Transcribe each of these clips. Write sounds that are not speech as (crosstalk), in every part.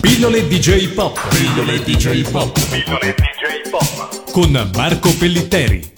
Pillole DJ Pop. Pillole DJ Pop. Pillole DJ Pop. Con Marco Pellitteri.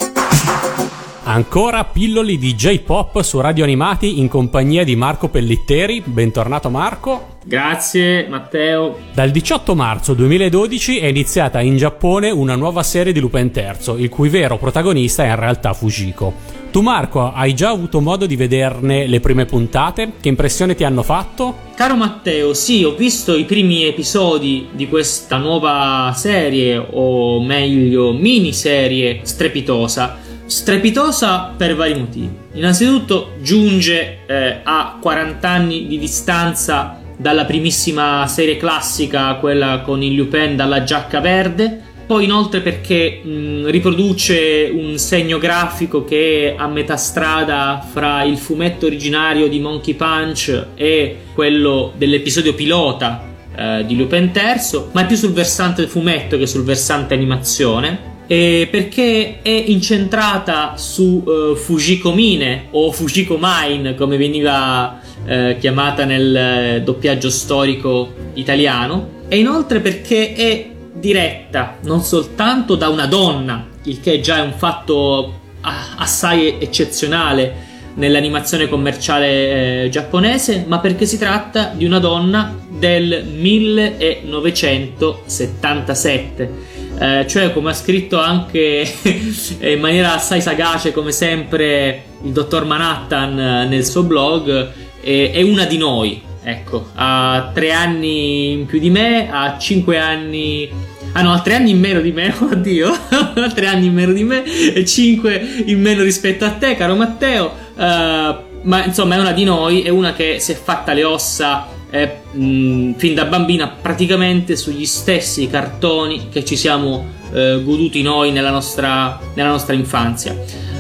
Ancora pilloli di J-Pop su Radio Animati in compagnia di Marco Pellitteri. Bentornato Marco. Grazie Matteo. Dal 18 marzo 2012 è iniziata in Giappone una nuova serie di Lupin III, il cui vero protagonista è in realtà Fujiko. Tu Marco, hai già avuto modo di vederne le prime puntate? Che impressione ti hanno fatto? Caro Matteo, sì, ho visto i primi episodi di questa nuova serie, o meglio miniserie strepitosa strepitosa per vari motivi. Innanzitutto giunge eh, a 40 anni di distanza dalla primissima serie classica, quella con il Lupin dalla giacca verde. Poi inoltre perché mh, riproduce un segno grafico che è a metà strada fra il fumetto originario di Monkey Punch e quello dell'episodio pilota eh, di Lupin III, ma è più sul versante fumetto che sul versante animazione. Eh, perché è incentrata su uh, Fujiko Mine o Fujiko Mine come veniva uh, chiamata nel uh, doppiaggio storico italiano. E inoltre perché è diretta non soltanto da una donna, il che già è un fatto assai eccezionale nell'animazione commerciale eh, giapponese, ma perché si tratta di una donna del 1977 eh, cioè come ha scritto anche (laughs) in maniera assai sagace come sempre il dottor Manhattan eh, nel suo blog eh, è una di noi ecco ha tre anni in più di me ha cinque anni Ah no, ha tre anni in meno di me, (laughs) oddio, ha tre anni in meno di me e cinque in meno rispetto a te, caro Matteo. Uh, ma insomma è una di noi, è una che si è fatta le ossa eh, mh, fin da bambina praticamente sugli stessi cartoni che ci siamo eh, goduti noi nella nostra, nella nostra, infanzia.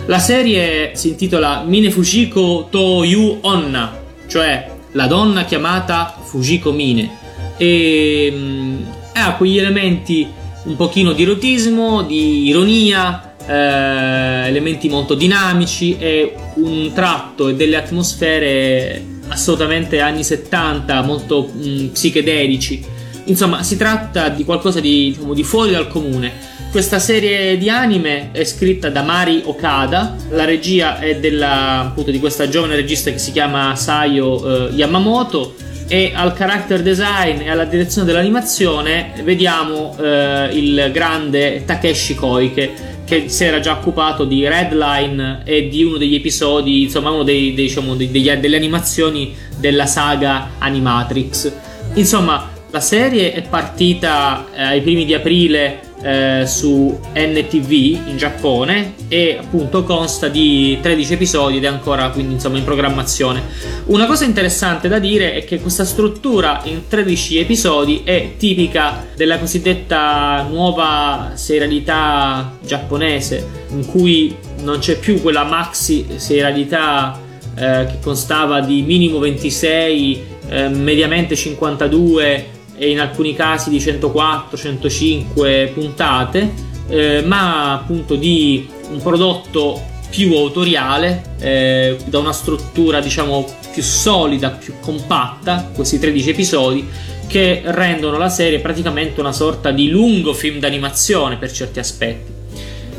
La serie si intitola Mine Fujiko to Yu Onna, cioè la donna chiamata Fujiko Mine, e mh, ha quegli elementi un pochino di erotismo, di ironia, eh, elementi molto dinamici e un tratto e delle atmosfere assolutamente anni 70, molto mh, mm, psichedelici. Insomma, si tratta di qualcosa di, diciamo, di fuori dal comune. Questa serie di anime è scritta da Mari Okada, la regia è della, appunto, di questa giovane regista che si chiama Sayo eh, Yamamoto e al character design e alla direzione dell'animazione vediamo eh, il grande Takeshi Koike che si era già occupato di Redline e di uno degli episodi, insomma, uno dei, dei, diciamo, degli, delle animazioni della saga Animatrix. Insomma, la serie è partita eh, ai primi di aprile eh, su NTV in Giappone e appunto consta di 13 episodi ed è ancora quindi insomma in programmazione. Una cosa interessante da dire è che questa struttura in 13 episodi è tipica della cosiddetta nuova serialità giapponese in cui non c'è più quella maxi serialità eh, che constava di minimo 26 eh, mediamente 52 e in alcuni casi di 104-105 puntate, eh, ma appunto di un prodotto più autoriale, eh, da una struttura diciamo più solida, più compatta, questi 13 episodi, che rendono la serie praticamente una sorta di lungo film d'animazione per certi aspetti.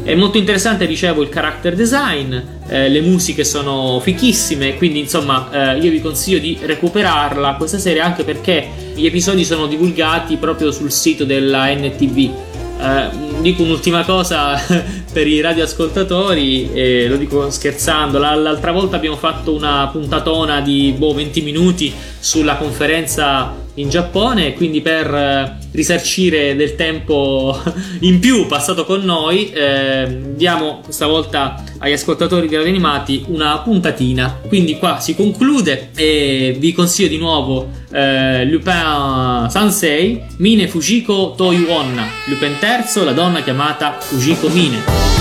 È molto interessante, dicevo, il character design, eh, le musiche sono fichissime, quindi insomma eh, io vi consiglio di recuperarla questa serie anche perché gli episodi sono divulgati proprio sul sito della NTV. Eh, dico un'ultima cosa (laughs) per i radioascoltatori, e lo dico scherzando, l'altra volta abbiamo fatto una puntatona di boh, 20 minuti sulla conferenza in Giappone, quindi per eh, risarcire del tempo (laughs) in più passato con noi, eh, diamo questa volta agli ascoltatori di Radio Animati una puntatina. Quindi qua si conclude e vi consiglio di nuovo eh, Lupin Sansei, Mine Fujiko Toyuonna, Lupin III, la donna chiamata Fujiko Mine.